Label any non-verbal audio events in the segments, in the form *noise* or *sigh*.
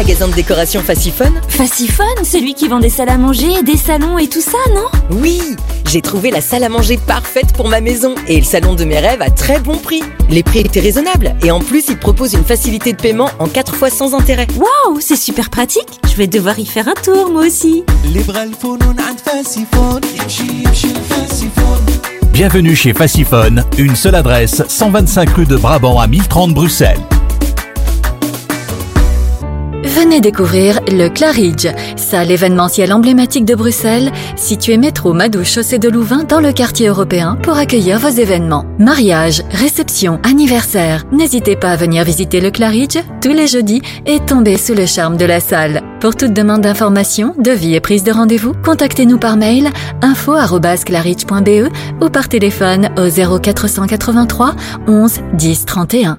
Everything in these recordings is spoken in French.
magasin de décoration Faciphone Faciphone, celui qui vend des salles à manger, des salons et tout ça, non? Oui J'ai trouvé la salle à manger parfaite pour ma maison et le salon de mes rêves à très bon prix. Les prix étaient raisonnables et en plus, ils proposent une facilité de paiement en 4 fois sans intérêt. Waouh, c'est super pratique Je vais devoir y faire un tour, moi aussi Bienvenue chez Faciphone, une seule adresse, 125 rue de Brabant à 1030 Bruxelles. Venez découvrir le Claridge, salle événementielle emblématique de Bruxelles, située métro Madou chaussée de Louvain dans le quartier européen pour accueillir vos événements. Mariage, réception, anniversaire. N'hésitez pas à venir visiter le Claridge tous les jeudis et tomber sous le charme de la salle. Pour toute demande d'information, devis et prise de rendez-vous, contactez-nous par mail info@claridge.be ou par téléphone au 0483 11 10 31.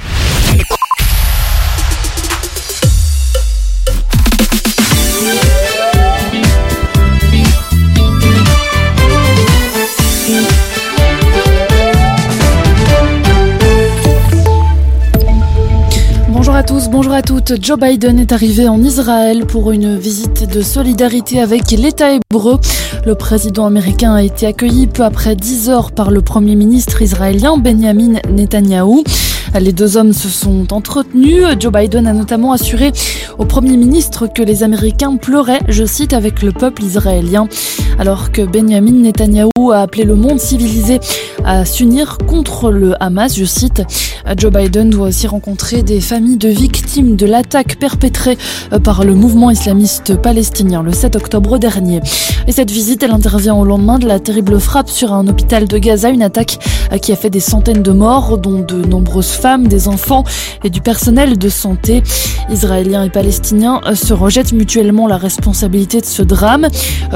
À tous, bonjour à toutes. Joe Biden est arrivé en Israël pour une visite de solidarité avec l'État hébreu. Le président américain a été accueilli peu après 10 heures par le premier ministre israélien Benjamin Netanyahou. Les deux hommes se sont entretenus. Joe Biden a notamment assuré au Premier ministre que les Américains pleuraient, je cite, avec le peuple israélien, alors que Benjamin Netanyahou a appelé le monde civilisé à s'unir contre le Hamas, je cite. Joe Biden doit aussi rencontrer des familles de victimes de l'attaque perpétrée par le mouvement islamiste palestinien le 7 octobre dernier. Et cette visite, elle intervient au lendemain de la terrible frappe sur un hôpital de Gaza, une attaque qui a fait des centaines de morts, dont de nombreuses femmes, des enfants et du personnel de santé. Israéliens et Palestiniens se rejettent mutuellement la responsabilité de ce drame.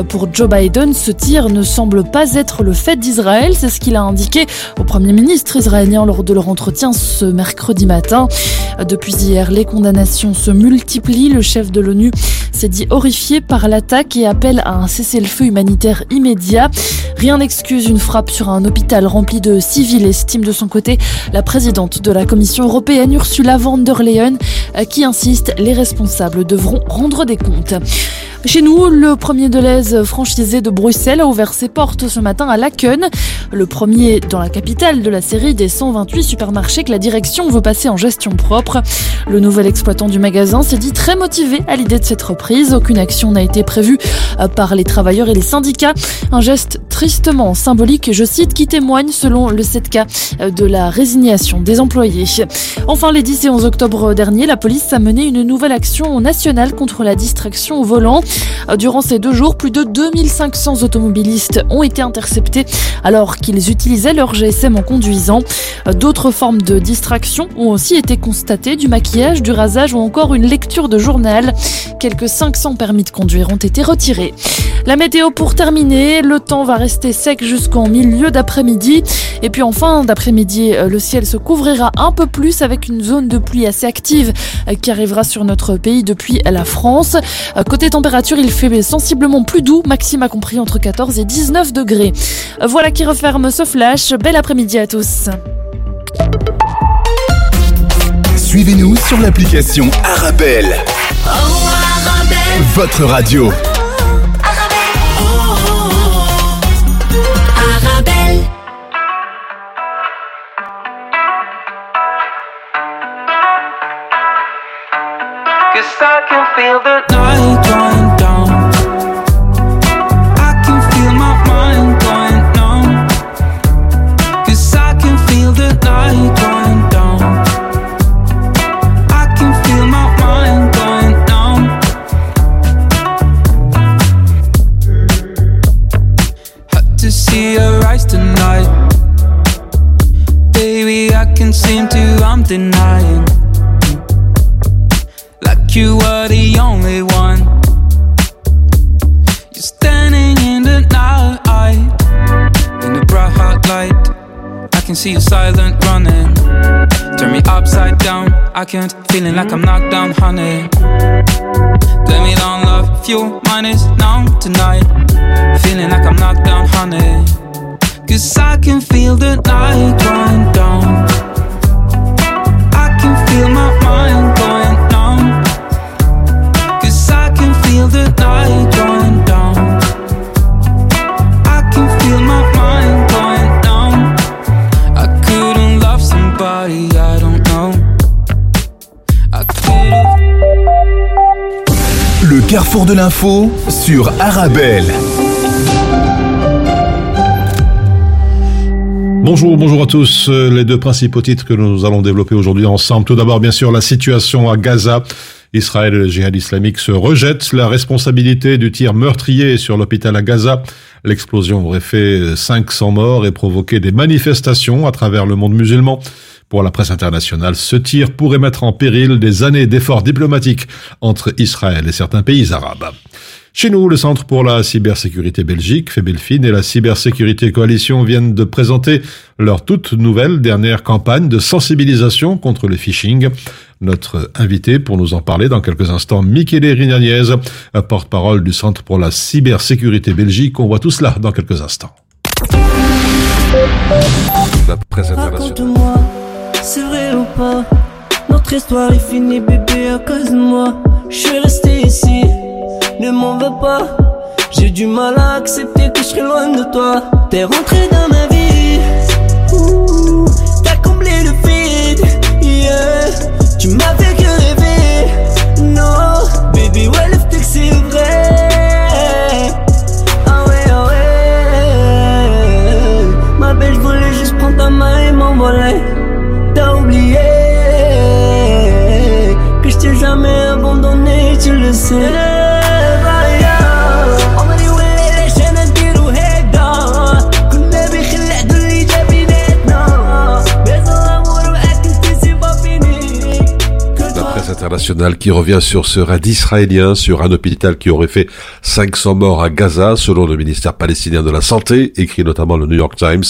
Pour Joe Biden, ce tir ne semble pas être le fait d'Israël, c'est ce qu'il a indiqué au Premier ministre israélien lors de leur entretien ce mercredi matin. Depuis hier, les condamnations se multiplient. Le chef de l'ONU s'est dit horrifié par l'attaque et appelle à un cessez-le-feu humanitaire immédiat. Rien n'excuse une frappe sur un hôpital rempli de civils, estime de son côté la présidente de la Commission européenne Ursula von der Leyen, qui insiste les responsables devront rendre des comptes. Chez nous, le premier de l'aise franchisé de Bruxelles a ouvert ses portes ce matin à Laken, le premier dans la capitale de la série des 128 supermarchés que la direction veut passer en gestion propre. Le nouvel exploitant du magasin s'est dit très motivé à l'idée de cette reprise. Aucune action n'a été prévue par les travailleurs et les syndicats. Un geste tristement symbolique, je cite, qui témoigne selon le 7K de la résignation des employés. Enfin, les 10 et 11 octobre dernier, la police a mené une nouvelle action nationale contre la distraction au volant. Durant ces deux jours, plus de 2500 automobilistes ont été interceptés alors qu'ils utilisaient leur GSM en conduisant. D'autres formes de distraction ont aussi été constatées, du maquillage, du rasage ou encore une lecture de journal. Quelques 500 permis de conduire ont été retirés. La météo pour terminer, le temps va rester sec jusqu'en milieu d'après-midi. Et puis en fin d'après-midi, le ciel se couvrira un peu plus avec une zone de pluie assez active qui arrivera sur notre pays depuis la France. Côté température, il fait sensiblement plus doux, maxime a compris entre 14 et 19 degrés. Voilà qui referme ce flash. Bel après-midi à tous. Suivez-nous sur l'application Arabelle. Votre radio. Cause I can feel the night going down. I can feel my mind going numb. Cause I can feel the night going down. I can feel my mind going numb. Had to see your eyes tonight. Baby, I can seem to, I'm denying. You were the only one. You're standing in the night, in the bright hot light. I can see you silent running. Turn me upside down. I can't, feeling like I'm knocked down, honey. Blame it on love. Fuel mine is now tonight. Feeling like I'm knocked down, honey. Cause I can feel the night going down. I can feel my de l'info sur Arabelle. Bonjour, bonjour à tous. Euh, Les deux principaux titres que nous allons développer aujourd'hui ensemble. Tout d'abord, bien sûr, la situation à Gaza. Israël et le djihad islamique se rejettent la responsabilité du tir meurtrier sur l'hôpital à Gaza. L'explosion aurait fait 500 morts et provoqué des manifestations à travers le monde musulman. Pour la presse internationale, ce tir pourrait mettre en péril des années d'efforts diplomatiques entre Israël et certains pays arabes. Chez nous, le Centre pour la cybersécurité Belgique, Febelfin et la Cybersécurité Coalition viennent de présenter leur toute nouvelle dernière campagne de sensibilisation contre le phishing. Notre invité pour nous en parler dans quelques instants, Michele Rignaniez, porte-parole du Centre pour la cybersécurité Belgique. On voit tout cela dans quelques instants. La presse internationale. C'est vrai ou pas Notre histoire est finie, bébé, à cause de moi. Je suis resté ici, ne m'en veux pas. J'ai du mal à accepter que je serai loin de toi. T'es rentré dans ma vie, t'as comblé le vide. Yeah. Tu m'as fait sit. Internationale qui revient sur ce raid israélien sur un hôpital qui aurait fait 500 morts à Gaza, selon le ministère palestinien de la Santé, écrit notamment le New York Times.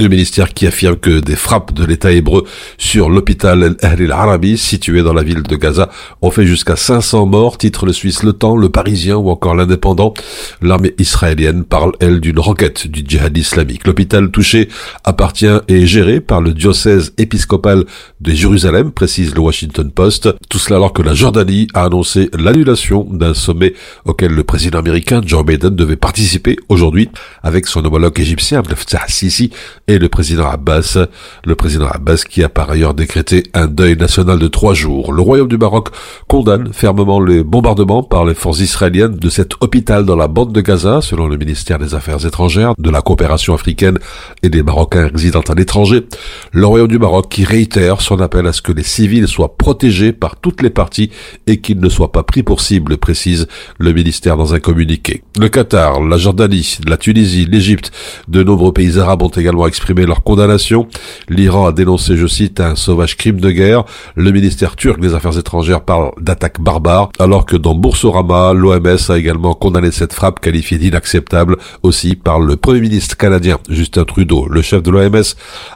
Le ministère qui affirme que des frappes de l'État hébreu sur l'hôpital El Ahl Arabi, situé dans la ville de Gaza, ont fait jusqu'à 500 morts, titre le Suisse Le Temps, le Parisien ou encore l'Indépendant. L'armée israélienne parle, elle, d'une roquette du djihad islamique. L'hôpital touché appartient et est géré par le diocèse épiscopal de Jérusalem, précise le Washington Post. Tout cela alors que la Jordanie a annoncé l'annulation d'un sommet auquel le président américain Joe Biden devait participer aujourd'hui avec son homologue égyptien Abdel Fattah Sisi et le président Abbas. Le président Abbas qui a par ailleurs décrété un deuil national de trois jours. Le royaume du Maroc condamne fermement les bombardements par les forces israéliennes de cet hôpital dans la bande de Gaza, selon le ministère des Affaires étrangères, de la coopération africaine et des Marocains résidant à l'étranger. Le royaume du Maroc qui réitère son appel à ce que les civils soient protégés par toutes les parties et qu'ils ne soient pas pris pour cible, précise le ministère dans un communiqué. Le Qatar, la Jordanie, la Tunisie, l'Égypte, de nombreux pays arabes ont également exprimé leur condamnation. L'Iran a dénoncé, je cite, un sauvage crime de guerre. Le ministère turc des Affaires étrangères parle d'attaque barbare, alors que dans Boursorama, l'OMS a également condamné cette frappe qualifiée d'inacceptable aussi par le Premier ministre canadien Justin Trudeau. Le chef de l'OMS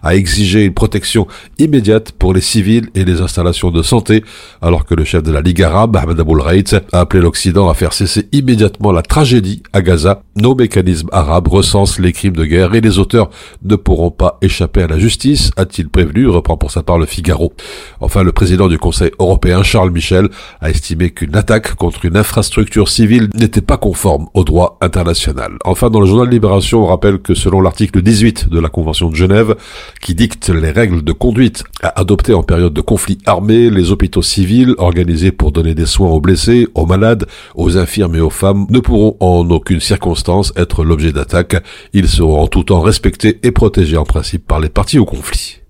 a exigé une protection immédiate pour les civils et les installations de santé, que le chef de la Ligue arabe, Ahmed Aboul Reit, a appelé l'Occident à faire cesser immédiatement la tragédie à Gaza. Nos mécanismes arabes recensent les crimes de guerre et les auteurs ne pourront pas échapper à la justice, a-t-il prévenu, reprend pour sa part le Figaro. Enfin, le président du Conseil européen, Charles Michel, a estimé qu'une attaque contre une infrastructure civile n'était pas conforme au droit international. Enfin, dans le journal Libération, on rappelle que selon l'article 18 de la Convention de Genève, qui dicte les règles de conduite à adopter en période de conflit armé, les hôpitaux civils organisés pour donner des soins aux blessés, aux malades, aux infirmes et aux femmes ne pourront en aucune circonstance être l'objet d'attaques. Ils seront en tout temps respectés et protégés en principe par les parties au conflit.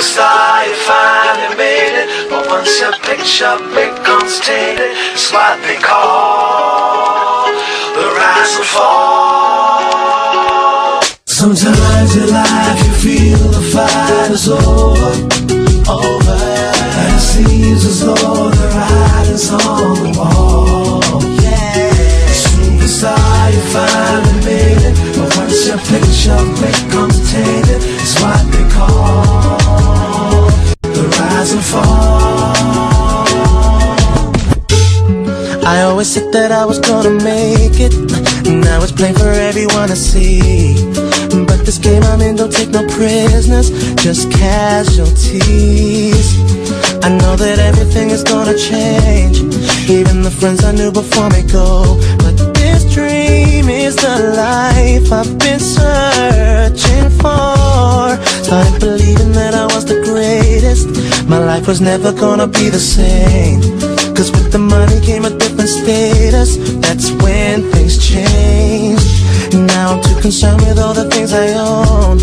Superstar, you finally made it But once your picture becomes tainted. It's what they call the rise and fall. Sometimes in life you feel the fight is over, over, and it seems as though the writing's on the wall. Yeah, superstar, you finally made it, but once your picture becomes tainted, it's what they call rise and fall. I always said that I was gonna make it. Now it's plain for everyone to see. But this game I'm in don't take no prisoners, just casualties. I know that everything is gonna change. Even the friends I knew before me go. But this dream is the life I've been searching for. Started believing that I was the greatest. My life was never gonna be the same. Cause with the money came a different status. That's when things changed. Now I'm too concerned with all the things I own.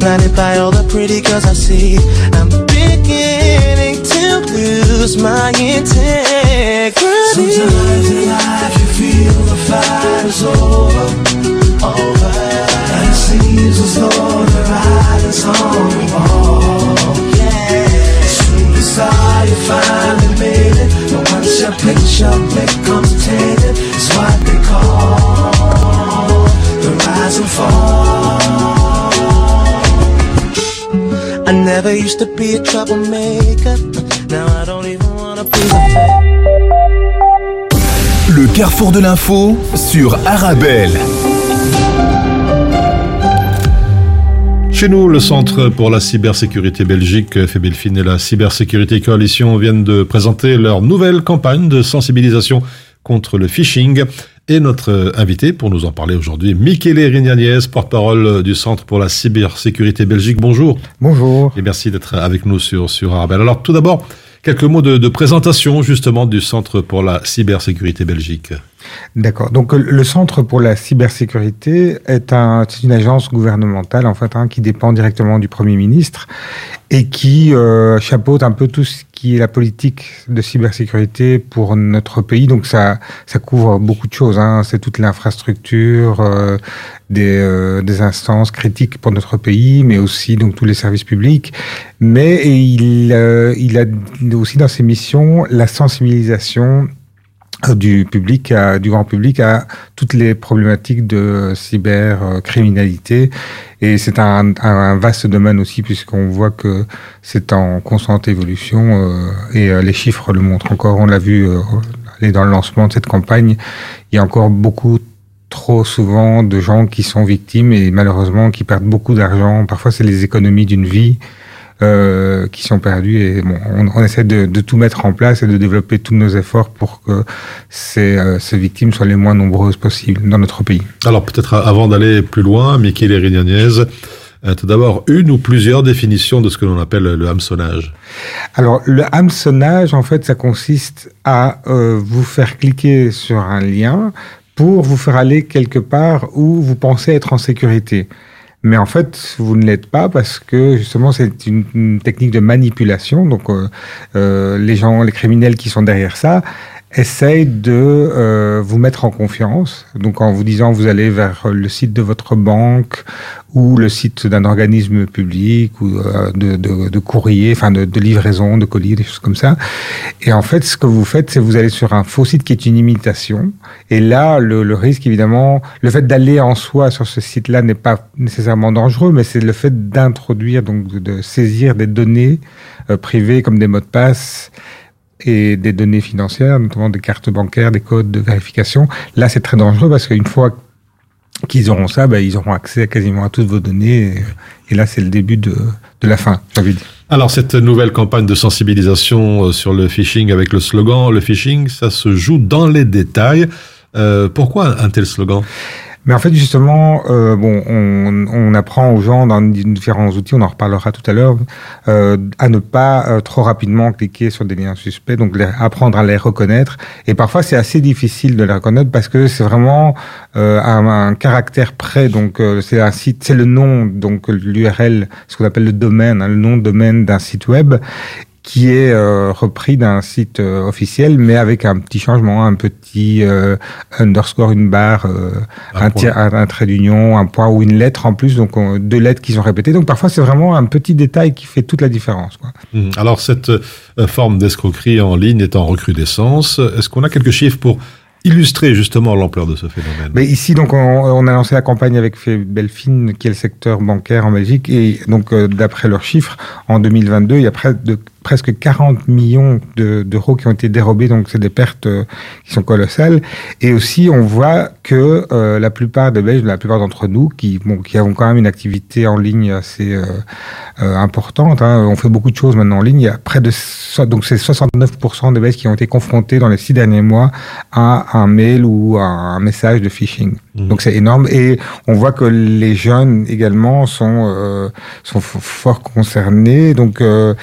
Blinded by all the pretty girls I see. I'm beginning to lose my integrity. Sometimes in life you feel the fight is over, over. And it seems as though the writing's on never used to be a troublemaker. Now I don't even wanna be the Le carrefour de l'info sur Arabelle. Chez nous, le Centre pour la cybersécurité Belgique, Febelfin et la Cybersécurité Coalition viennent de présenter leur nouvelle campagne de sensibilisation contre le phishing. Et notre invité pour nous en parler aujourd'hui, Michele Rignaniez, porte-parole du Centre pour la cybersécurité Belgique. Bonjour. Bonjour. Et merci d'être avec nous sur, sur Arabelle. Alors tout d'abord, quelques mots de, de présentation justement du Centre pour la cybersécurité Belgique. D'accord. Donc le Centre pour la cybersécurité est, un, une agence gouvernementale en fait hein, qui dépend directement du Premier ministre et qui euh, chapeaute un peu tout ce qui est la politique de cybersécurité pour notre pays. Donc ça, ça couvre beaucoup de choses. Hein. C'est toute l'infrastructure, euh, des, euh, des instances critiques pour notre pays, mais aussi donc tous les services publics. Mais il, euh, il a aussi dans ses missions la sensibilisation du public, du grand public, à toutes les problématiques de cybercriminalité. Et c'est un, un, vaste domaine aussi, puisqu'on voit que c'est en constante évolution, euh, et euh, les chiffres le montrent encore. On l'a vu euh, dans le lancement de cette campagne, il y a encore beaucoup trop souvent de gens qui sont victimes et malheureusement qui perdent beaucoup d'argent. Parfois, c'est les économies d'une vie. Euh, qui sont perdus et bon, on, on essaie de, de, tout mettre en place et de développer tous nos efforts pour que ces, euh, ces, victimes soient les moins nombreuses possibles dans notre pays. Alors peut-être avant d'aller plus loin, Michele Rignaniez, euh, tout d'abord, une ou plusieurs définitions de ce que l'on appelle le hameçonnage? Alors, le hameçonnage, en fait, ça consiste à euh, vous faire cliquer sur un lien pour vous faire aller quelque part où vous pensez être en sécurité. Mais en fait, vous ne l'êtes pas parce que justement, c'est une, technique de manipulation. Donc, euh, euh, les gens, les criminels qui sont derrière ça, essayent de euh, vous mettre en confiance. Donc, en vous disant, vous allez vers le site de votre banque ou le site d'un organisme public ou euh, de, de, de, courrier, enfin de, de, livraison, de colis, des choses comme ça. Et en fait, ce que vous faites, c'est vous allez sur un faux site qui est une imitation. Et là, le, le risque, évidemment, le fait d'aller en soi sur ce site-là n'est pas nécessairement dangereux, mais c'est le fait d'introduire, donc de, de, saisir des données euh, privées comme des mots de passe et des données financières, notamment des cartes bancaires, des codes de vérification. Là, c'est très dangereux parce qu'une fois qu'ils auront ça, ben, ils auront accès quasiment à toutes vos données. Et, là, c'est le début de, de la fin, j'ai. Alors, cette nouvelle campagne de sensibilisation sur le phishing avec le slogan « Le phishing, ça se joue dans les détails euh, ». Pourquoi un tel slogan? Mais en fait, justement, euh, bon, on, apprend aux gens dans différents outils, on en reparlera tout à l'heure, euh, à ne pas euh, trop rapidement cliquer sur des liens suspects, donc les, apprendre à les reconnaître. Et parfois, c'est assez difficile de les reconnaître parce que c'est vraiment euh, un, un, caractère près. Donc, euh, c'est un site, c'est le nom, donc l'URL, ce qu'on appelle le domaine, hein, le nom domaine d'un site web. Qui est euh, repris d'un site euh, officiel, mais avec un petit changement, un petit euh, underscore, une barre, Un trait d'union, un point ou une lettre en plus, donc on- deux lettres qui sont répétées. Donc parfois c'est vraiment un petit détail qui fait toute la différence. Quoi. Mhm. Alors, cette forme d'escroquerie en ligne est en recrudescence. Est-ce qu'on a quelques chiffres pour illustrer justement l'ampleur de ce phénomène? Mais ici, donc, on, on a lancé la campagne avec Belfin, qui est le secteur bancaire en Belgique. Et donc, euh, d'après leurs chiffres, en 2022, il y a près de, presque 40 millions de- d'euros qui ont été dérobés. Donc, c'est des pertes euh, qui sont colossales. Et aussi, on voit que euh, la plupart des Belges, la plupart d'entre nous, qui, bon, qui avons quand même une activité en ligne assez euh, importante, hein, on fait beaucoup de choses maintenant en ligne. Il y a près de so- donc c'est 69% des Belges qui ont été confrontés dans les six derniers mois à un mail ou à un message de phishing. Donc c'est énorme et on voit que les jeunes également sont sont fort concernés. Donc euh,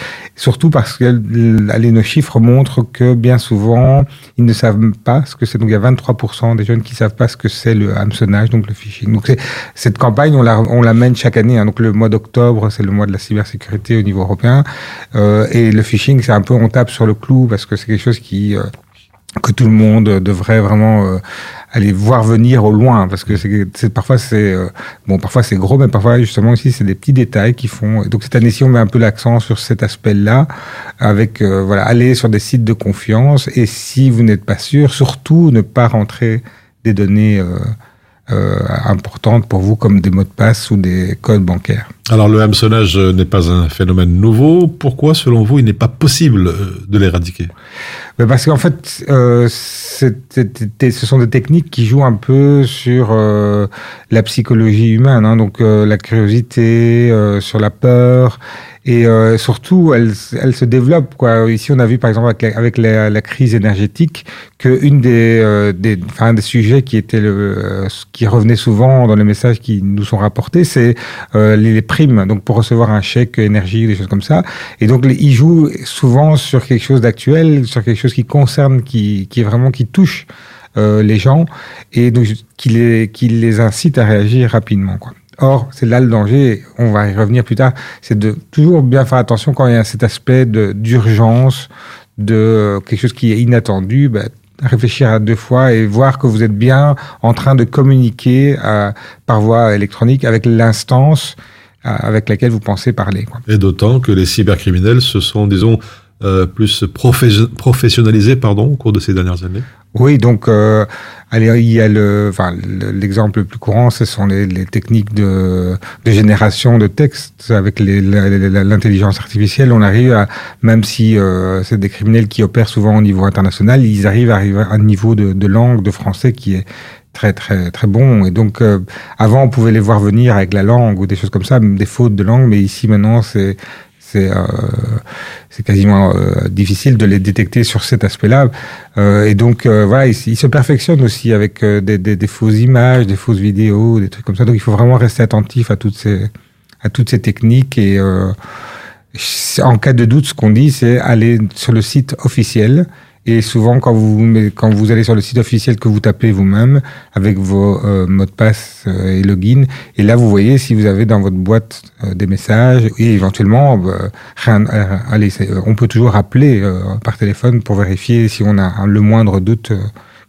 surtout parce que allez, nos chiffres montrent que bien souvent ils ne savent pas ce que c'est. Donc il y a 23% des jeunes qui savent pas ce que c'est le hameçonnage, donc le phishing. Donc cette campagne on la on la mène chaque année. Hein. Donc le mois d'octobre c'est le mois de la cybersécurité au niveau européen Euh, et le phishing c'est un peu on tape sur le clou parce que c'est quelque chose qui euh, que tout le monde devrait vraiment euh, aller voir venir au loin parce que c'est parfois c'est euh, bon parfois c'est gros mais parfois justement aussi c'est des petits détails qui font donc cette année-ci on met un peu l'accent sur cet aspect-là avec euh, voilà aller sur des sites de confiance et si vous n'êtes pas sûr surtout ne pas rentrer des données euh, euh, importantes pour vous comme des mots de passe ou des codes bancaires. Alors, le hameçonnage euh, n'est pas un phénomène nouveau. Pourquoi, selon vous, il n'est pas possible euh, de l'éradiquer? Mais parce qu'en fait, euh, ce sont des techniques qui jouent un peu sur la psychologie humaine, hein, donc la curiosité, sur la peur, et surtout, elle, elle se développe. Quoi. Ici, on a vu par exemple avec la, crise énergétique que une des, sujets qui qui revenait souvent dans les messages qui nous sont rapportés, c'est les, Donc pour recevoir un chèque énergie, des choses comme ça. Et donc ils jouent souvent sur quelque chose d'actuel, sur quelque chose qui concerne, qui, qui est vraiment qui touche euh, les gens et donc qui les, qui les incite à réagir rapidement. Quoi. Or, c'est là le danger, on va y revenir plus tard, c'est de toujours bien faire attention quand il y a cet aspect d'urgence, de, euh, quelque chose qui est inattendu, bah, réfléchir à deux fois et voir que vous êtes bien en train de communiquer à- par voie électronique avec l'instance avec laquelle vous pensez parler. Quoi. Et d'autant que les cybercriminels se sont, disons, euh, plus profes- professionnalisés pardon, au cours de ces dernières années. Oui, donc euh, allez, il y a le, enfin, le- l'exemple le plus courant, ce sont les, les techniques de, de génération de texte avec l'intelligence artificielle. On arrive à, même si euh, c'est des criminels qui opèrent souvent au niveau international, ils arrivent à arriver à un niveau de, de langue, de français qui est très très très bon. Et donc euh, avant, on pouvait les voir venir avec la langue ou des choses comme ça, des fautes de langue, mais ici maintenant, c'est c'est euh, c'est quasiment euh, difficile de les détecter sur cet aspect-là. Euh, et donc euh, voilà, ils, ils se perfectionnent aussi avec euh, des, des, des fausses images, des fausses vidéos, des trucs comme ça. Donc il faut vraiment rester attentif à toutes ces à toutes ces techniques et en cas de doute, ce qu'on dit, c'est aller sur le site officiel. Et souvent, quand vous, quand vous allez sur le site officiel que vous tapez vous-même avec vos euh, mots de passe euh, et login, et là vous voyez si vous avez dans votre boîte euh, des messages et éventuellement, euh, rien, euh, allez, c'est- on peut toujours appeler euh, par téléphone pour vérifier si on a le moindre doute euh,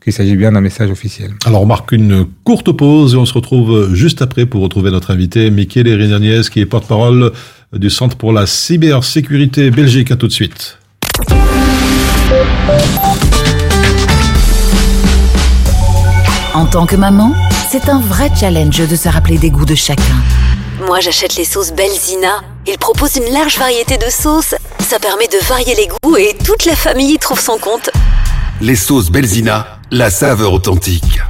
qu'il s'agit bien d'un message officiel. Alors, on marque une courte pause et on se retrouve juste après pour retrouver notre invité, Michele Rignaniez, qui est porte-parole du Centre pour la cybersécurité Belgique. À tout de suite. En tant que maman, c'est un vrai challenge de se rappeler des goûts de chacun. Moi, j'achète les sauces Belzina. Ils proposent une large variété de sauces. Ça permet de varier les goûts et toute la famille y trouve son compte. Les sauces Belzina, la saveur authentique.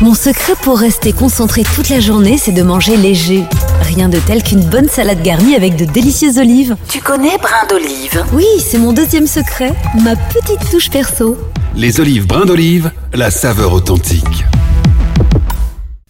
Mon secret pour rester concentré toute la journée, c'est de manger léger. Rien de tel qu'une bonne salade garnie avec de délicieuses olives. Tu connais brin d'olive? Oui, c'est mon deuxième secret, ma petite touche perso. Les olives brins d'olive, la saveur authentique.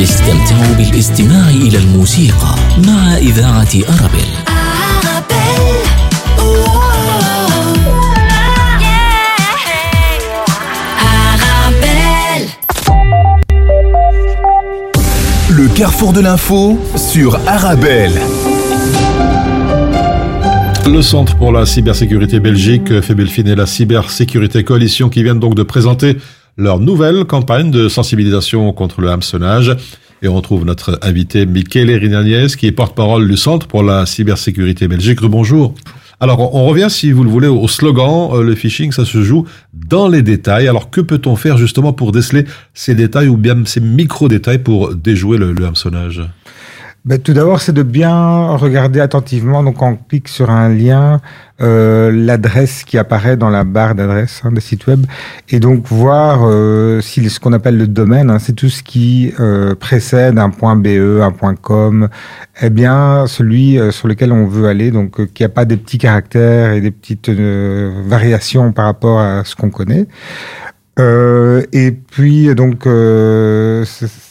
استمتعوا بالاستماع إلى الموسيقى مع إذاعة أرابيل Le carrefour de l'info sur Arabelle. Le Centre pour la cybersécurité Belgique fait belfiner la cybersécurité coalition qui viennent donc de présenter leur nouvelle campagne de sensibilisation contre le hameçonnage. Et on retrouve notre invité Michele Rinagnès qui est porte-parole du Centre pour la cybersécurité Belgique. Bonjour. Alors, on revient, si vous le voulez, au slogan. Euh, le phishing, ça se joue dans les détails. Alors, que peut-on faire justement pour déceler ces détails ou bien ces micro-détails pour déjouer le, le hameçonnage? Ben, tout d'abord, c'est de bien regarder attentivement. Donc, on clique sur un lien, euh, l'adresse qui apparaît dans la barre d'adresse hein, des sites web, et donc voir euh, si ce qu'on appelle le domaine, hein, c'est tout ce qui euh, précède un point .be, un point .com, eh bien, celui euh, sur lequel on veut aller, donc euh, qui a pas des petits caractères et des petites euh, variations par rapport à ce qu'on connaît. Euh, et puis donc euh,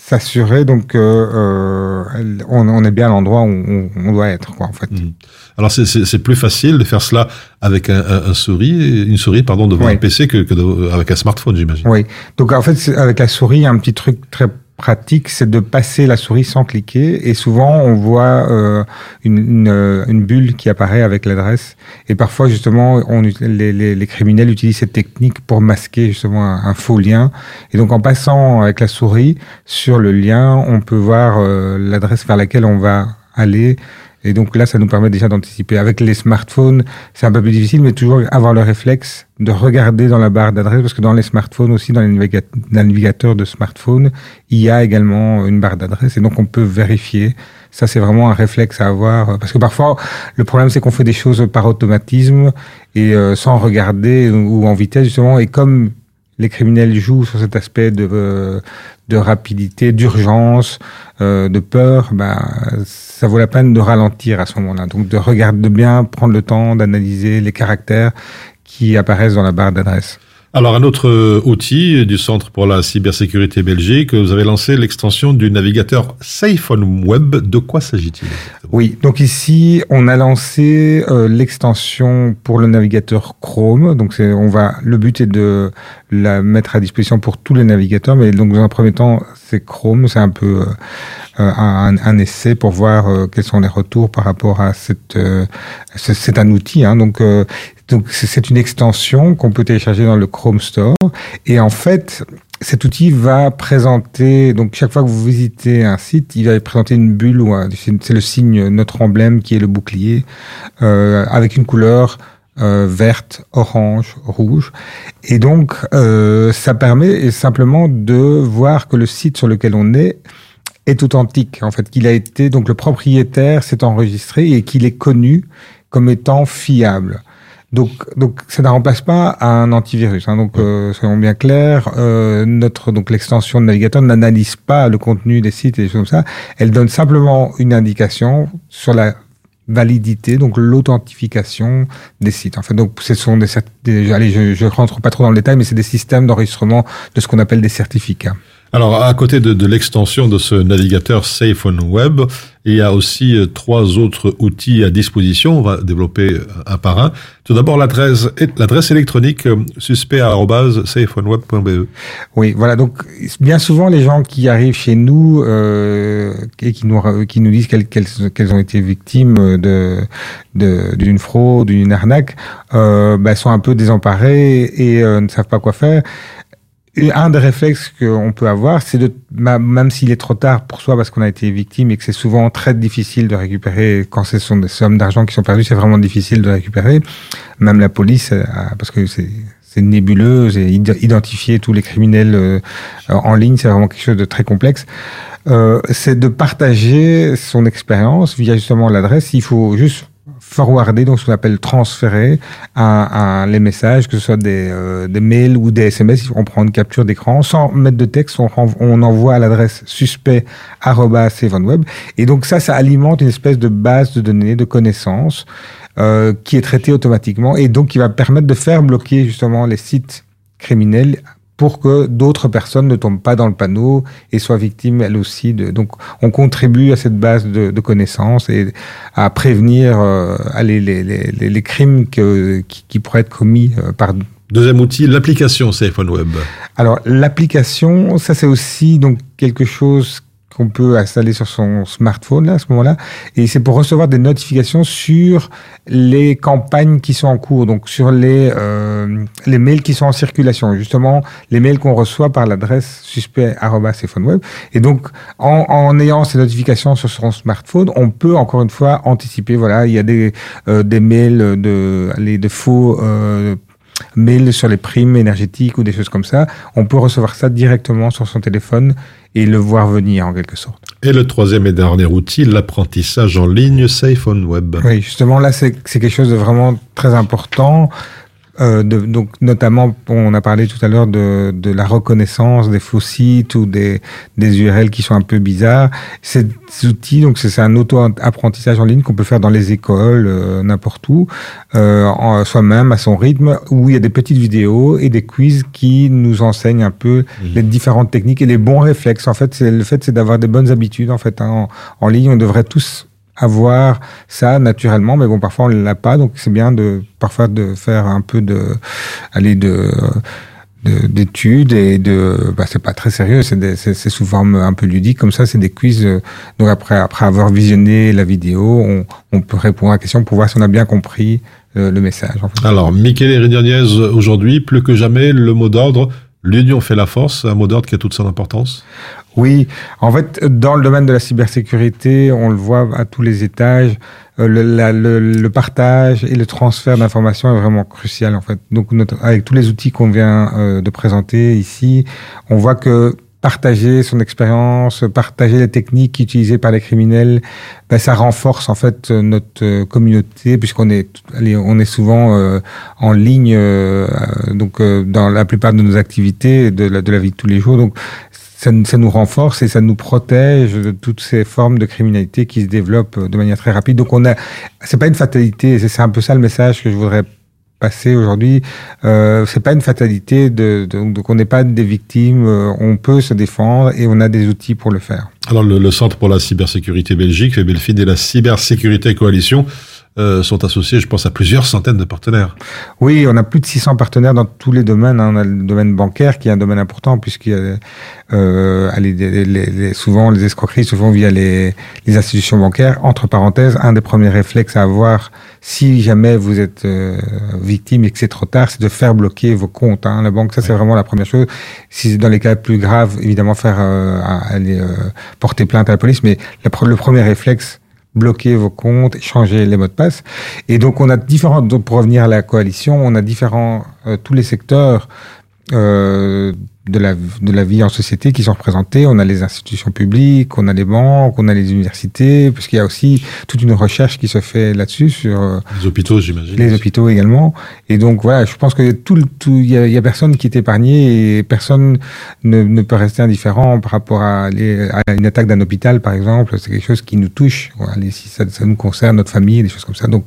s'assurer donc euh, on, on, est bien à l'endroit où on, on, doit être quoi en fait. Mmh. Alors c'est plus facile de faire cela avec un, un, un souris, une souris pardon devant oui. un PC que, que de, avec un smartphone j'imagine. Oui. Donc en fait avec la souris il y a un petit truc très pratique, c'est de passer la souris sans cliquer. Et souvent, on voit euh, une, une, une, bulle qui apparaît avec l'adresse. Et parfois, justement, on, les, les, les, criminels utilisent cette technique pour masquer justement un, un, faux lien. Et donc, en passant avec la souris sur le lien, on peut voir euh, l'adresse vers laquelle on va aller. Et donc là, ça nous permet déjà d'anticiper. Avec les smartphones, c'est un peu plus difficile, mais toujours avoir le réflexe de regarder dans la barre d'adresse, parce que dans les smartphones aussi, dans les navigateurs de smartphone, il y a également une barre d'adresse, et donc on peut vérifier. Ça, c'est vraiment un réflexe à avoir, parce que parfois, le problème, c'est qu'on fait des choses par automatisme et euh, sans regarder ou en vitesse justement, et comme les criminels jouent sur cet aspect de, euh, de rapidité, d'urgence, euh, de peur, bah, ça vaut la peine de ralentir à ce moment-là. Donc de regarder de bien, prendre le temps d'analyser les caractères qui apparaissent dans la barre d'adresse. Alors, un autre outil du Centre pour la cybersécurité Belgique, vous avez lancé l'extension du navigateur Safe Web. De quoi s'agit-il? Oui, donc ici, on a lancé euh, l'extension pour le navigateur Chrome. Donc, on va, le but est de la mettre à disposition pour tous les navigateurs, mais donc dans un premier temps, c'est Chrome, c'est un peu euh, un, un, essai pour voir euh, quels sont les retours par rapport à cette. Euh, c'est un outil, hein, donc donc c'est une extension qu'on peut télécharger dans le Chrome Store. Et en fait, cet outil va présenter, donc chaque fois que vous visitez un site, il va présenter une bulle ou c'est le signe, notre emblème qui est le bouclier, euh, avec une couleur euh, verte, orange, rouge. Et donc, euh, ça permet simplement de voir que le site sur lequel on est est authentique, en fait, qu'il a été, donc le propriétaire s'est enregistré et qu'il est connu comme étant fiable. Donc, donc ça ne remplace pas un antivirus. Hein. Donc, euh, soyons bien clairs, euh, notre donc l'extension de navigateur n'analyse pas le contenu des sites et des choses comme ça. Elle donne simplement une indication sur la validité, donc l'authentification des sites. En fait, donc ce sont des, des allez, je, je rentre pas trop dans le détail, mais c'est des systèmes d'enregistrement de ce qu'on appelle des certificats. Alors, à côté de, de l'extension de ce navigateur Safe on Web, il y a aussi euh, trois autres outils à disposition. On va développer euh, un par un. Tout d'abord, l'adresse, l'adresse électronique euh, suspect@safeonweb.be. Oui, voilà. Donc, bien souvent, les gens qui arrivent chez nous euh, et qui nous qui nous disent qu'elles, qu'elles, ont été victimes de, de d'une fraude, d'une arnaque, euh, bah, sont un peu désemparés et ne savent pas quoi faire. Un des réflexes qu'on peut avoir, c'est de, même s'il est trop tard pour soi parce qu'on a été victime et que c'est souvent très difficile de récupérer, quand ce sont des sommes d'argent qui sont perdues, c'est vraiment difficile de récupérer. Même la police, parce que c'est, c'est nébuleuse et id- identifier tous les criminels euh, en ligne, c'est vraiment quelque chose de très complexe. Euh, c'est de partager son expérience via justement l'adresse. Il faut juste forwarder, donc ce qu'on appelle transférer les messages, que ce soit des, euh, des mails ou des SMS. On prend une capture d'écran sans mettre de texte, on, envoie à l'adresse suspect web Et donc ça, ça alimente une espèce de base de données, de connaissances euh, qui est traitée automatiquement et donc qui va permettre de faire bloquer justement les sites criminels pour que d'autres personnes ne tombent pas dans le panneau et soient victimes elles aussi. De... Donc, on contribue à cette base de, de connaissances et à prévenir euh, les, les, les, les crimes que, qui, qui pourraient être commis euh, par Deuxième outil, l'application Safe Web. alors l'application, ça c'est aussi donc quelque chose qu'on peut installer sur son smartphone là, à ce moment-là, et c'est pour recevoir des notifications sur les campagnes qui sont en cours, donc sur les euh, les mails qui sont en circulation, justement les mails qu'on reçoit par l'adresse suspect@web. Et donc en, en ayant ces notifications sur son smartphone, on peut encore une fois anticiper. Voilà, il y a des euh, des mails de les de faux euh, mail sur les primes énergétiques ou des choses comme ça, on peut recevoir ça directement sur son téléphone et le voir venir en quelque sorte. Et le troisième et dernier outil, l'apprentissage en ligne Safe on Web. Oui, justement là c'est c'est quelque chose de vraiment très important. Euh, de, donc notamment, on a parlé tout à l'heure de, de la reconnaissance des faux sites ou des, des URL qui sont un peu bizarres. Ces outils, donc c'est un auto-apprentissage en ligne qu'on peut faire dans les écoles, euh, n'importe où, euh, soi-même à son rythme, où il y a des petites vidéos et des quiz qui nous enseignent un peu les différentes techniques et les bons réflexes. En fait, c'est le fait, c'est d'avoir des bonnes habitudes. En fait, hein. en, en ligne, on devrait tous avoir ça naturellement, mais bon, parfois on ne l'a pas, donc c'est bien de parfois de faire un peu de, aller de de- d'études et de bah c'est pas très sérieux. C'est sous forme un peu ludique. Comme ça c'est des quiz euh, donc après après avoir visionné la vidéo on, on peut répondre à la question pour voir si on a bien compris euh, le message en fait. Alors, Michele Ridiagnez, aujourd'hui, plus que jamais, le mot d'ordre, l'union fait la force, un mot d'ordre qui a toute son importance? Oui, en fait, dans le domaine de la cybersécurité, on le voit à tous les étages, euh, le, partage et le transfert d'informations est vraiment crucial, en fait. Donc, avec tous les outils qu'on vient euh, de présenter ici, on voit que partager son expérience, partager les techniques utilisées par les criminels, ben, ça renforce en fait euh, notre euh, communauté puisqu'on est on est souvent euh, en ligne euh, euh, donc euh, dans la plupart de nos activités de la, de la vie de tous les jours donc ça, ça nous renforce et ça nous protège de toutes ces formes de criminalité qui se développent de manière très rapide. Donc on a, c'est pas une fatalité. C'est un peu ça le message que je voudrais aujourd'hui. Euh, c'est pas une fatalité de, de- donc on n'est pas des victimes. euh, on peut se défendre et on a des outils pour le faire. Alors, le, le Centre pour la cybersécurité Belgique, Belfid et la Cybersécurité Coalition euh, sont associés, je pense, à plusieurs centaines de partenaires. Oui, on a plus de 600 partenaires dans tous les domaines. hein. On a le domaine bancaire qui est un domaine important puisqu'il y a euh, les- les- les- souvent les escroqueries se font via les, les institutions bancaires. Entre parenthèses, un des premiers réflexes à avoir si jamais vous êtes euh, victime et que c'est trop tard, c'est de faire bloquer vos comptes. Hein. La banque, ça c'est vraiment la première chose. Si c'est dans les cas plus graves, évidemment faire euh, aller euh, porter plainte à la police, mais la le premier réflexe bloquer vos comptes, changer les mots de passe. Et donc on a différentes, donc pour revenir à la coalition, on a différents, euh, tous les secteurs euh, de, la, de la vie en société qui sont représentés. On a les institutions publiques, on a les banques, on a les universités, puisqu'il y a aussi toute une recherche qui se fait là-dessus sur euh, Les hôpitaux, j'imagine. les hôpitaux également. Et donc voilà, je pense que tout, le- tout, il y a, y a personne qui est épargné et personne ne, ne peut rester indifférent par rapport à, les- à une attaque d'un hôpital, par exemple. C'est quelque chose qui nous touche. Voilà, les- si ça, ça nous concerne, notre famille, des choses comme ça. Donc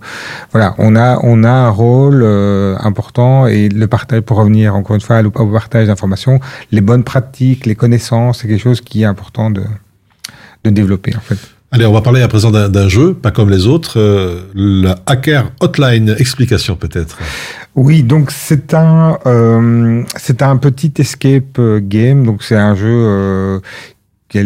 voilà, on a, on a un rôle euh, important et le partage, pour revenir encore une fois au, au partage d'informations, les bonnes pratiques, les connaissances, c'est quelque chose qui est important de, de développer en fait. Allez, on va parler à présent d'un jeu, pas comme les autres, euh, la Hacker Hotline. Explication peut-être. Oui, donc c'est un euh, c'est un petit escape euh, game. Donc c'est un jeu euh, qui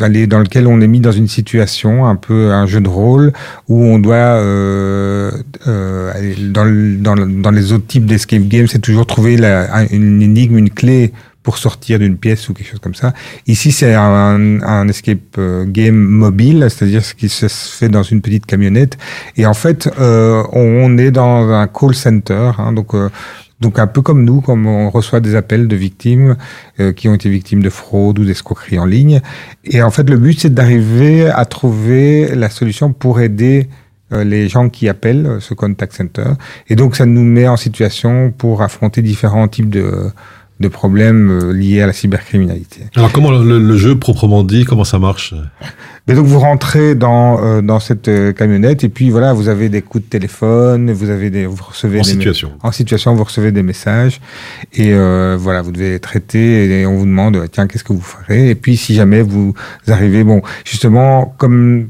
aller dans lequel on est mis dans une situation un peu un jeu de rôle où on doit euh, euh, dans, le- dans, le- dans les autres types d'escape games, c'est toujours trouver la, un- une énigme, une clé pour sortir d'une pièce ou quelque chose comme ça. Ici, c'est un, un escape euh, game mobile, c'est-à-dire ce qui se fait dans une petite camionnette. Et en fait, euh, on est dans un call center, hein, donc euh, Donc un peu comme nous, comme on reçoit des appels de victimes euh, qui ont été victimes de fraude ou d'escroquerie en ligne. Et en fait, le but, c'est d'arriver à trouver la solution pour aider euh, les gens qui appellent euh, ce contact center. Et donc, ça nous met en situation pour affronter différents types de, de problèmes euh, liés à la cybercriminalité. Alors comment le, le jeu proprement dit, comment ça marche? Mais donc vous rentrez dans euh, dans cette euh, camionnette et puis voilà, vous avez des coups de téléphone, vous avez des vous recevez En des situation. en situation, vous recevez des messages et euh, voilà, vous devez traiter et on vous demande tiens qu'est-ce que vous ferez? Et puis si jamais vous arrivez bon justement comme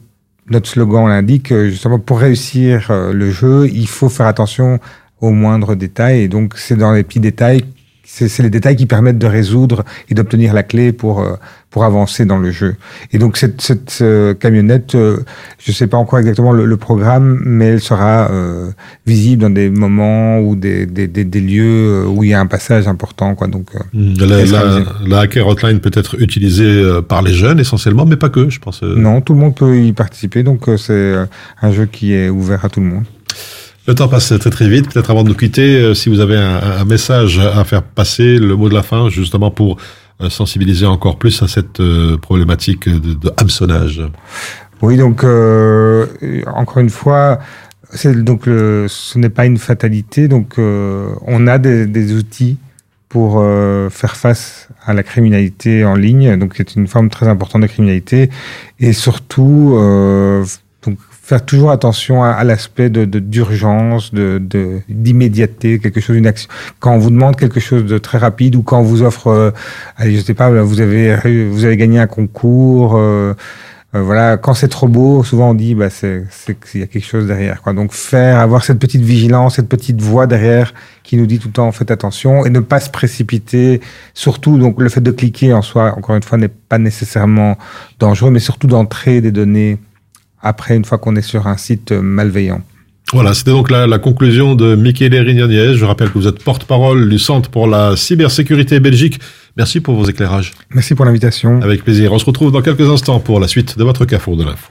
notre slogan l'indique euh, justement pour réussir euh, le jeu, il faut faire attention aux moindres détails et donc c'est dans les petits détails c'est c'est les détails qui permettent de résoudre et d'obtenir la clé pour euh, pour avancer dans le jeu. Et donc cette, cette euh, camionnette, euh, je sais pas encore exactement le, le programme, mais elle sera euh, visible dans des moments ou des, des, des, des lieux où il y a un passage important. Quoi. Donc, euh, la, la, la hacker hotline peut être utilisée par les jeunes essentiellement, mais pas que, je pense. Non, tout le monde peut y participer, donc c'est un jeu qui est ouvert à tout le monde. Le temps passe très très vite. Peut-être avant de nous quitter, euh, si vous avez un, message à faire passer, le mot de la fin, justement pour euh, sensibiliser encore plus à cette euh, problématique de, de hameçonnage. Oui, donc encore une fois, donc le, ce n'est pas une fatalité. Donc on a des, outils pour faire face à la criminalité en ligne. Donc c'est une forme très importante de criminalité et surtout faire toujours attention à, à l'aspect de de- d'urgence, de de- d'immédiateté, quelque chose, une action. Quand on vous demande quelque chose de très rapide ou quand on vous offre, euh, allez, je sais pas, vous avez vous avez gagné un concours. euh, euh, voilà, quand c'est trop beau, souvent on dit bah c'est c'est qu'il y a quelque chose derrière quoi. Donc faire avoir cette petite vigilance, cette petite voix derrière qui nous dit tout le temps faites attention et ne pas se précipiter. Surtout donc le fait de cliquer en soi, encore une fois, n'est pas nécessairement dangereux, mais surtout d'entrer des données après une fois qu'on est sur un site euh, malveillant. Voilà, c'était donc la, la conclusion de Michele Rignaniez. Je rappelle que vous êtes porte-parole du Centre pour la cybersécurité Belgique. Merci pour vos éclairages. Merci pour l'invitation. Avec plaisir. On se retrouve dans quelques instants pour la suite de votre Carrefour de l'info.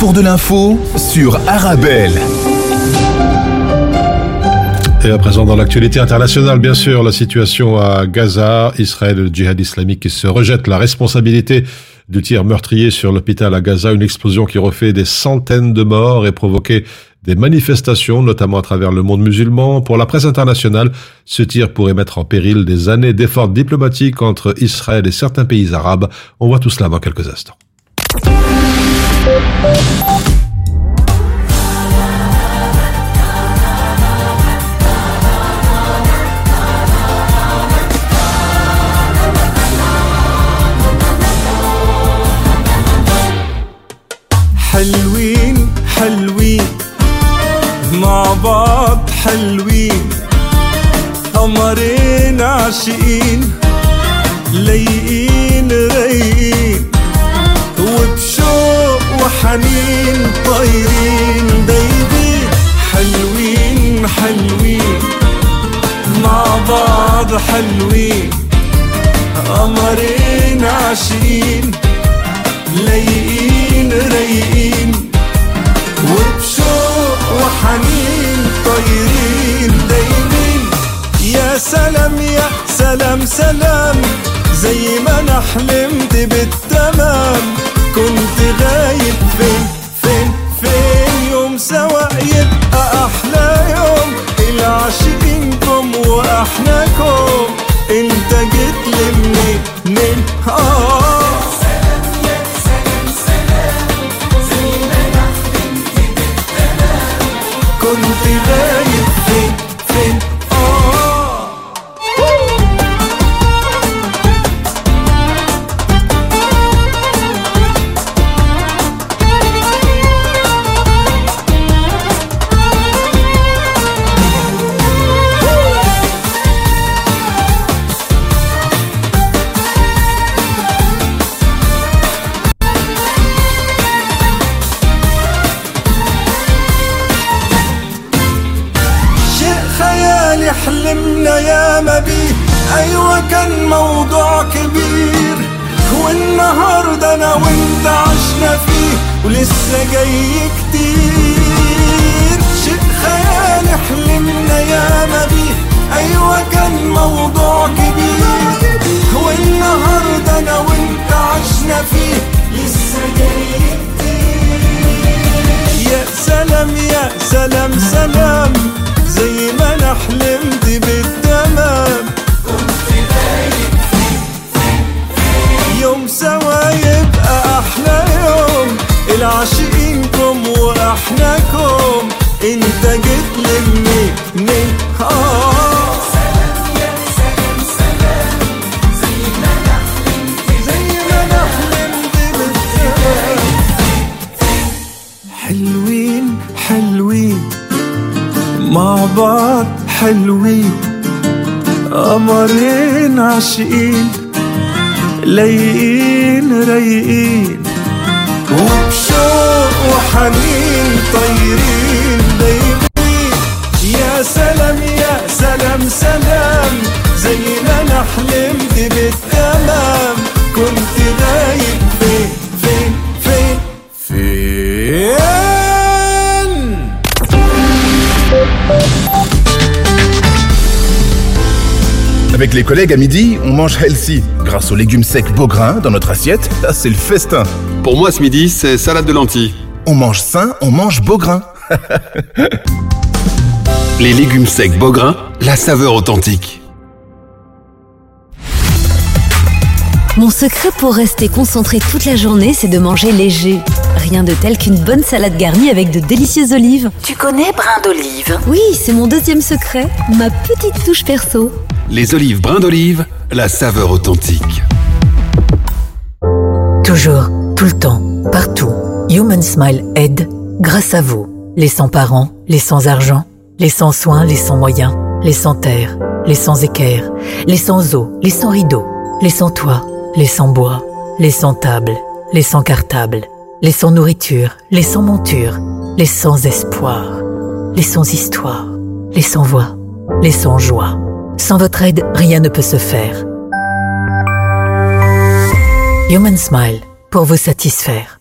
Carrefour de l'info sur Arabelle. Et à présent, dans l'actualité internationale, bien sûr, la situation à Gaza, Israël le djihad islamique qui se rejettent la responsabilité du tir meurtrier sur l'hôpital à Gaza, une explosion qui refait des centaines de morts et provoqué des manifestations, notamment à travers le monde musulman. Pour la presse internationale, ce tir pourrait mettre en péril des années d'efforts diplomatiques entre Israël et certains pays arabes. On voit tout cela dans quelques instants. حلوين حلوين. مع بعض حلوين. قمرين عاشقين. لايقين وحنين طايرين دايبين حلوين حلوين. مع بعض حلوين. قمرين عاشقين لايقين رايقين. وبشوق وحنين طايرين دايمين. يا سلام يا سلام سلام. حلوين قمرين عاشقين لايقين رايقين. وبشوق وحنين طايرين دايبين يا سلام يا سلام سلام. زي ما أنا حلمت بالتمام Avec les collègues à midi, on mange healthy. Grâce aux légumes secs Beaugrain dans notre assiette, là c'est le festin. Pour moi ce midi, c'est salade de lentilles. On mange sain, on mange Beaugrain. *laughs* Les légumes secs Beaugrain, la saveur authentique. Mon secret pour rester concentré toute la journée, c'est de manger léger. Rien de tel qu'une bonne salade garnie avec de délicieuses olives. Tu connais brin d'olive? Oui, c'est mon deuxième secret, ma petite touche perso. Les olives brins d'olive, la saveur authentique. Toujours, tout le temps, partout. Human Smile aide grâce à vous. Les sans parents, les sans argent, les sans soins, les sans moyens, les sans terre, les sans équerre, les sans eau, les sans rideaux, les sans toit, les sans bois, les sans table, les sans cartable, les sans nourriture, les sans monture, les sans espoir, les sans histoire, les sans voix, les sans joie. Sans votre aide, rien ne peut se faire. Human Smile, pour vous satisfaire.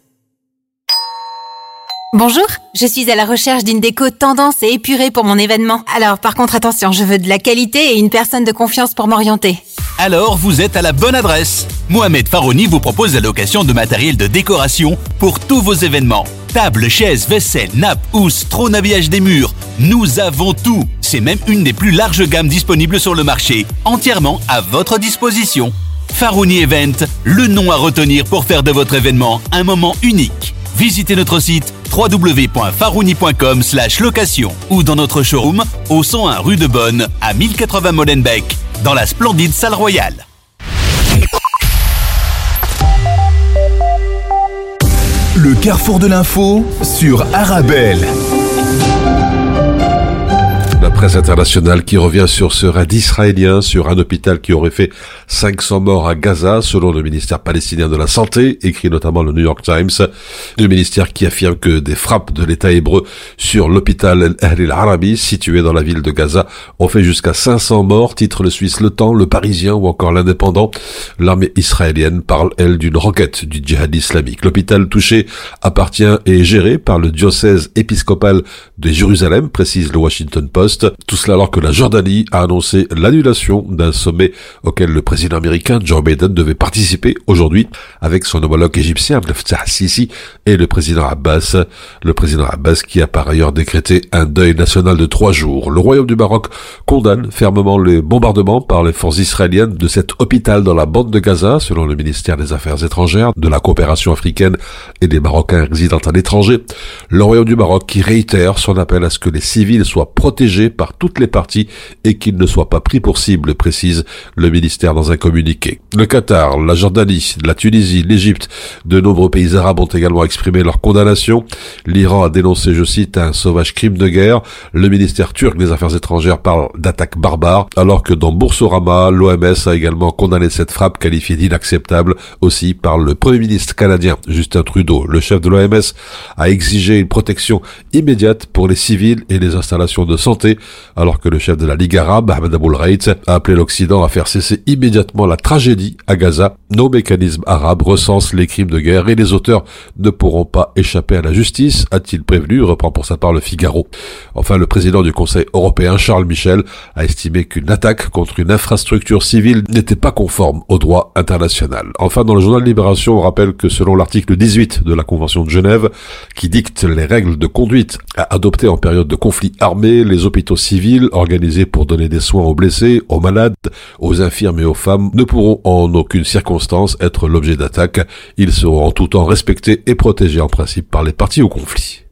Bonjour, je suis à la recherche d'une déco tendance et épurée pour mon événement. Alors par contre attention, je veux de la qualité et une personne de confiance pour m'orienter. Alors vous êtes à la bonne adresse. Mohamed Farouni vous propose la location de matériel de décoration pour tous vos événements. Tables, chaises, vaisselle, nappes, housses, trône habillage des murs. Nous avons tout. C'est même une des plus larges gammes disponibles sur le marché, entièrement à votre disposition. Farouni Event, le nom à retenir pour faire de votre événement un moment unique. Visitez notre site www.farouni.com location ou dans notre showroom au 101 rue de Bonne à 1080 Molenbeek dans la splendide salle royale. Le carrefour de l'info sur Arabelle. Presse internationale qui revient sur ce raid israélien sur un hôpital qui aurait fait 500 morts à Gaza, selon le ministère palestinien de la Santé, écrit notamment le New York Times. Le ministère qui affirme que des frappes de l'État hébreu sur l'hôpital El Arabi, situé dans la ville de Gaza, ont fait jusqu'à 500 morts, titre le Suisse Le Temps, le Parisien ou encore l'Indépendant. L'armée israélienne parle, elle, d'une roquette du djihad islamique. L'hôpital touché appartient et est géré par le diocèse épiscopal de Jérusalem, précise le Washington Post. Tout cela alors que la Jordanie a annoncé l'annulation d'un sommet auquel le président américain Joe Biden devait participer aujourd'hui avec son homologue égyptien Abdel Fattah Sisi et le président Abbas. Le président Abbas qui a par ailleurs décrété un deuil national de trois jours. Le royaume du Maroc condamne fermement les bombardements par les forces israéliennes de cet hôpital dans la bande de Gaza, selon le ministère des Affaires étrangères, de la coopération africaine et des Marocains résidant à l'étranger. Le royaume du Maroc qui réitère son appel à ce que les civils soient protégés par toutes les parties et qu'il ne soit pas pris pour cible, précise le ministère dans un communiqué. Le Qatar, la Jordanie, la Tunisie, l'Égypte, de nombreux pays arabes ont également exprimé leur condamnation. L'Iran a dénoncé, je cite, un sauvage crime de guerre. Le ministère turc des Affaires étrangères parle d'attaque barbare, alors que dans Boursorama, l'OMS a également condamné cette frappe qualifiée d'inacceptable aussi par le Premier ministre canadien Justin Trudeau. Le chef de l'OMS a exigé une protection immédiate pour les civils et les installations de santé alors que le chef de la Ligue arabe, Ahmed Aboul Reit, a appelé l'Occident à faire cesser immédiatement la tragédie à Gaza. Nos mécanismes arabes recensent les crimes de guerre et les auteurs ne pourront pas échapper à la justice, a-t-il prévenu, reprend pour sa part le Figaro. Enfin, le président du Conseil européen, Charles Michel, a estimé qu'une attaque contre une infrastructure civile n'était pas conforme au droit international. Enfin, dans le journal Libération, on rappelle que selon l'article 18 de la Convention de Genève, qui dicte les règles de conduite à adopter en période de conflit armé, les hôpitaux civils organisés pour donner des soins aux blessés, aux malades, aux infirmes et aux femmes ne pourront en aucune circonstance être l'objet d'attaques. Ils seront en tout temps respectés et protégés en principe par les parties au conflit.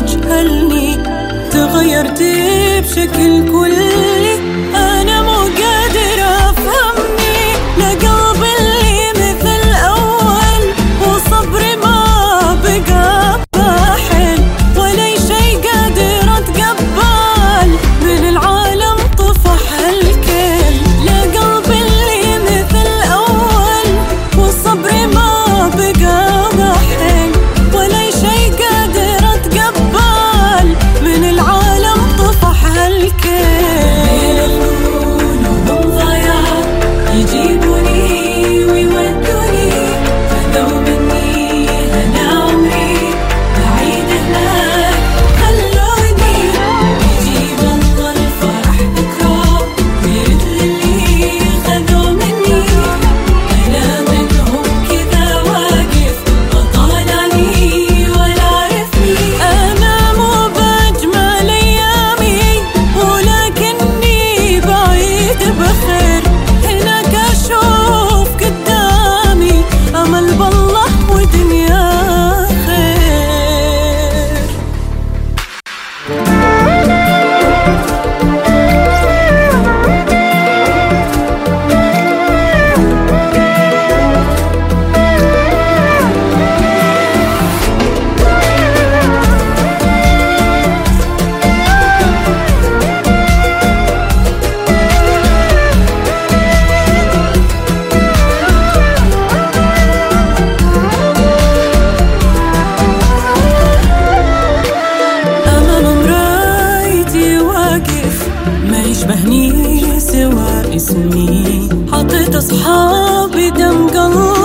تجهلني تغيرتي بشكل كلي. ما يشبهني سوى اسمي. حطيت أصحابي دم قلبي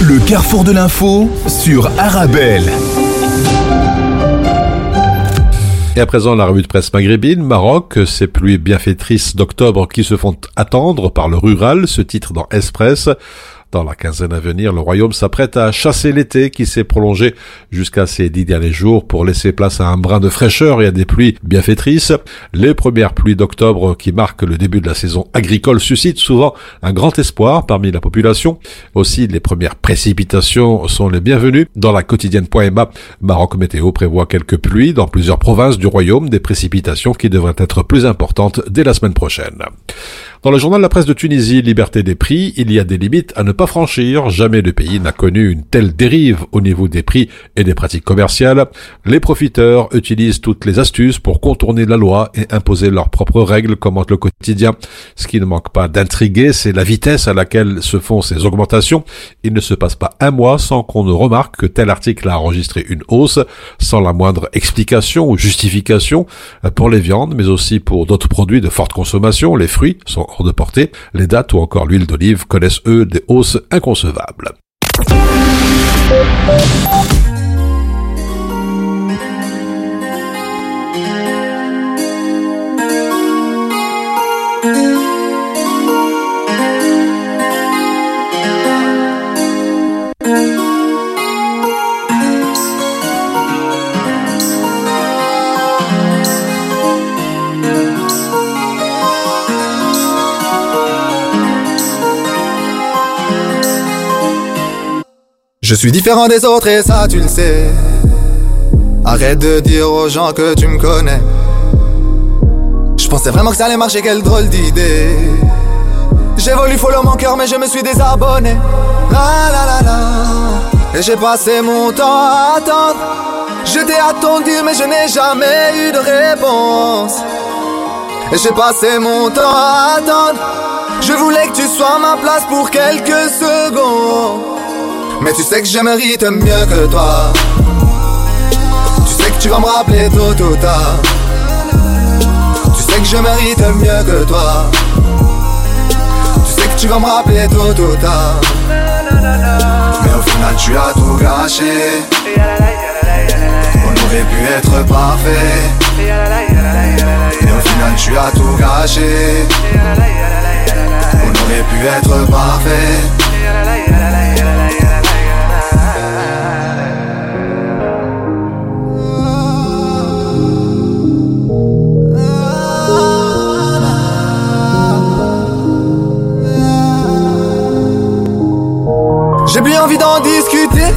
Le carrefour de l'info sur Arabelle. Et à présent, la revue de presse maghrébine, Maroc, ces pluies bienfaitrices d'octobre qui se font attendre par le rural, ce titre dans Express. Dans la quinzaine à venir, le royaume s'apprête à chasser l'été qui s'est prolongé jusqu'à ces dix derniers jours pour laisser place à un brin de fraîcheur et à des pluies bienfaitrices. Les premières pluies d'octobre qui marquent le début de la saison agricole suscitent souvent un grand espoir parmi la population. Aussi, les premières précipitations sont les bienvenues. Dans la quotidienne Poema, Maroc Météo prévoit quelques pluies dans plusieurs provinces du royaume, des précipitations qui devraient être plus importantes dès la semaine prochaine. Dans le journal La Presse de Tunisie, Liberté des prix, il y a des limites à ne pas franchir. Jamais le pays n'a connu une telle dérive au niveau des prix et des pratiques commerciales. Les profiteurs utilisent toutes les astuces pour contourner la loi et imposer leurs propres règles, commente le quotidien. Ce qui ne manque pas d'intriguer, c'est la vitesse à laquelle se font ces augmentations. Il ne se passe pas un mois sans qu'on ne remarque que tel article a enregistré une hausse, sans la moindre explication ou justification pour les viandes, mais aussi pour d'autres produits de forte consommation. Les fruits sont hors de portée. Les dates ou encore l'huile d'olive connaissent eux des hausses inconcevables. Je suis différent des autres et ça tu le sais. Arrête de dire aux gens que tu me connais. Je pensais vraiment que ça allait marcher, quelle drôle d'idée. J'ai voulu follow mon cœur, mais je me suis désabonné. La la la la. Et j'ai passé mon temps à attendre. Je t'ai attendu, mais je n'ai jamais eu de réponse. Et j'ai passé mon temps à attendre. Je voulais que tu sois à ma place pour quelques secondes. Mais tu sais que je mérite mieux que toi. Tu sais que tu vas me rappeler tôt ou tard. Tu sais que je mérite mieux que toi. Tu sais que tu vas me rappeler tôt ou tard. Mais au final, tu as tout gâché. On aurait pu être parfait. Mais au final, tu as tout gâché. On aurait pu être parfait.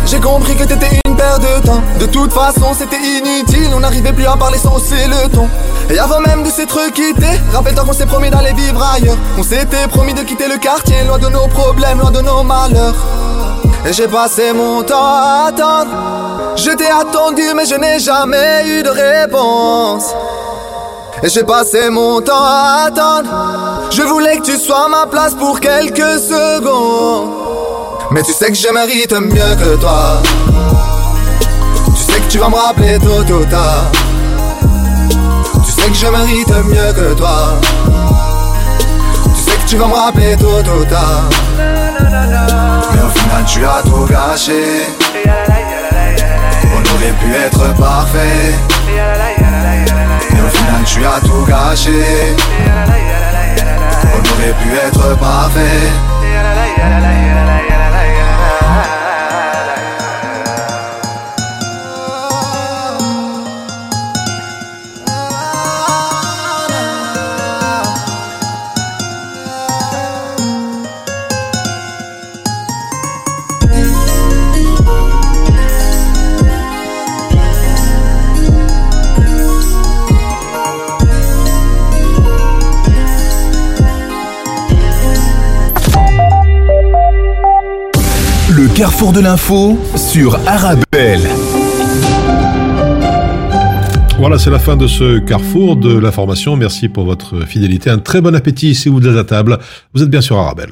J'ai compris que t'étais une paire de temps. De toute façon, c'était inutile, on n'arrivait plus à parler sans hausser le ton. Et avant même de s'être quitté, rappelle-toi qu'on s'est promis d'aller vivre ailleurs. On s'était promis de quitter le quartier, loin de nos problèmes, loin de nos malheurs. Et j'ai passé mon temps à attendre. Je t'ai attendu, mais je n'ai jamais eu de réponse. Et j'ai passé mon temps à attendre. Je voulais que tu sois à ma place pour quelques secondes. Mais tu sais que je mérite mieux que toi. Tu sais que tu vas me rappeler tôt ou tard. Tu sais que je mérite mieux que toi. Tu sais que tu vas me rappeler tôt ou tard. Mais au final, tu as tout gâché. On aurait pu être parfait. Mais au final, tu as tout gâché. On aurait pu être parfait. Carrefour de l'info sur Arabelle. Voilà, c'est la fin de ce carrefour de l'information. Merci pour votre fidélité. Un très bon appétit si vous êtes à table. Vous êtes bien sur Arabelle.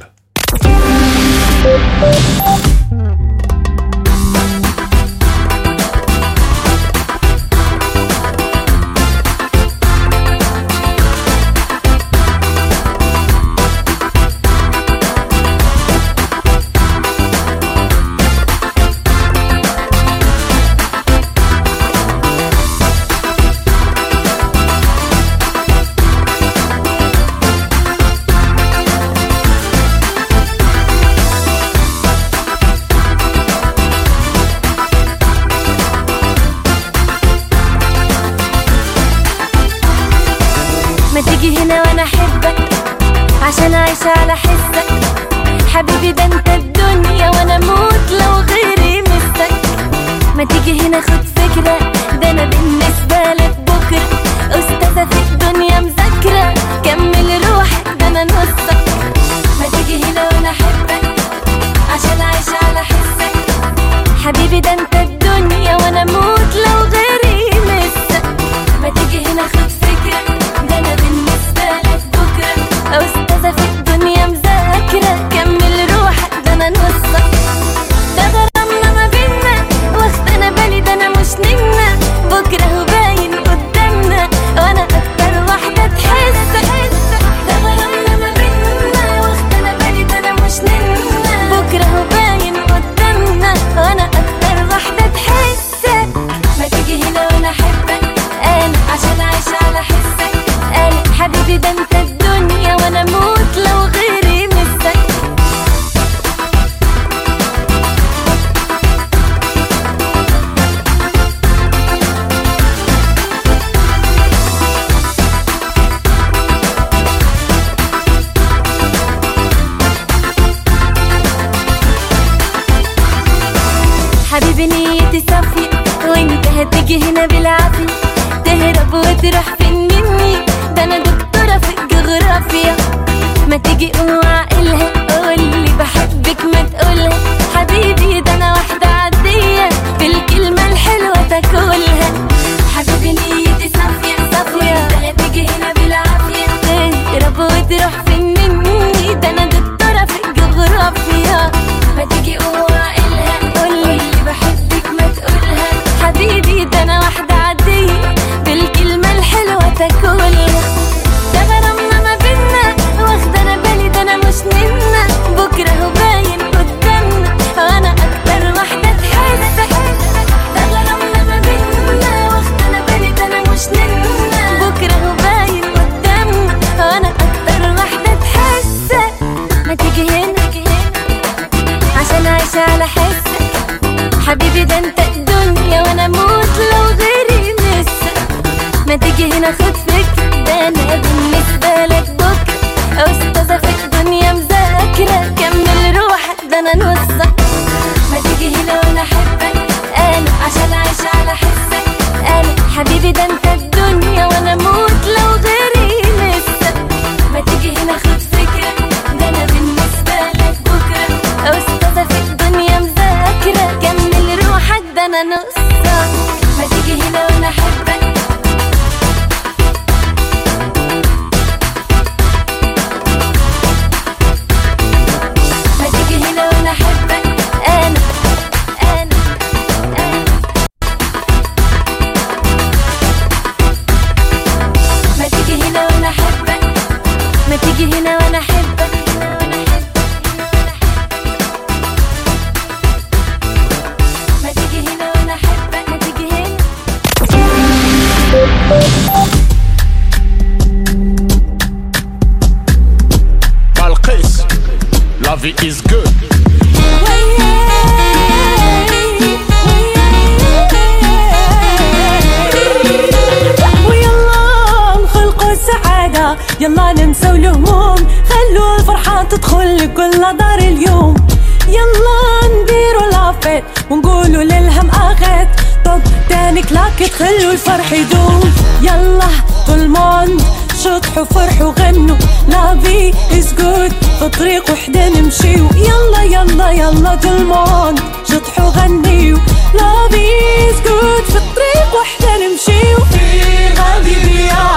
نقول يلا طول الموند شطحوا فرحوا غنوا لافي از جود في طريق وحدة نمشي. يلا يلا يلا طول الموند شطحوا غنيوا لافي از جود في طريق وحدة نمشي. في الغد بيا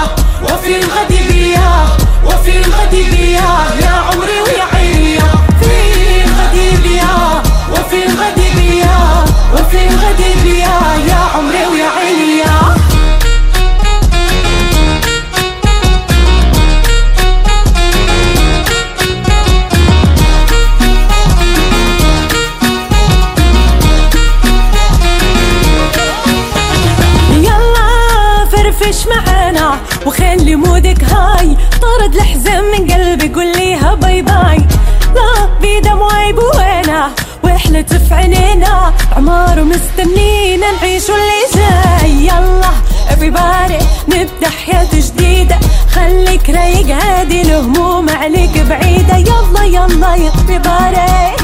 وفي الغد بيا وفي الغد بيا يا عمري ويا كانت في عينينا عمار مستنينا نعيشوا اللي جاي. يلا everybody نبدأ حياة جديدة. خليك رايق هادي الهموم عليك بعيدة. يلا يلا يا everybody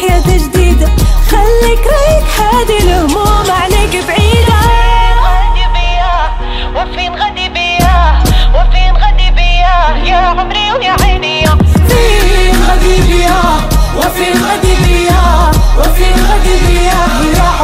حياة جديدة. خليك رايق هادي الهموم عليك بعيدة. وفين غادي بيا؟ وفين غادي بيا؟ يا عمري ويا عيني. فين غادي بيا؟ وفين غادي وفي غدي يا حياة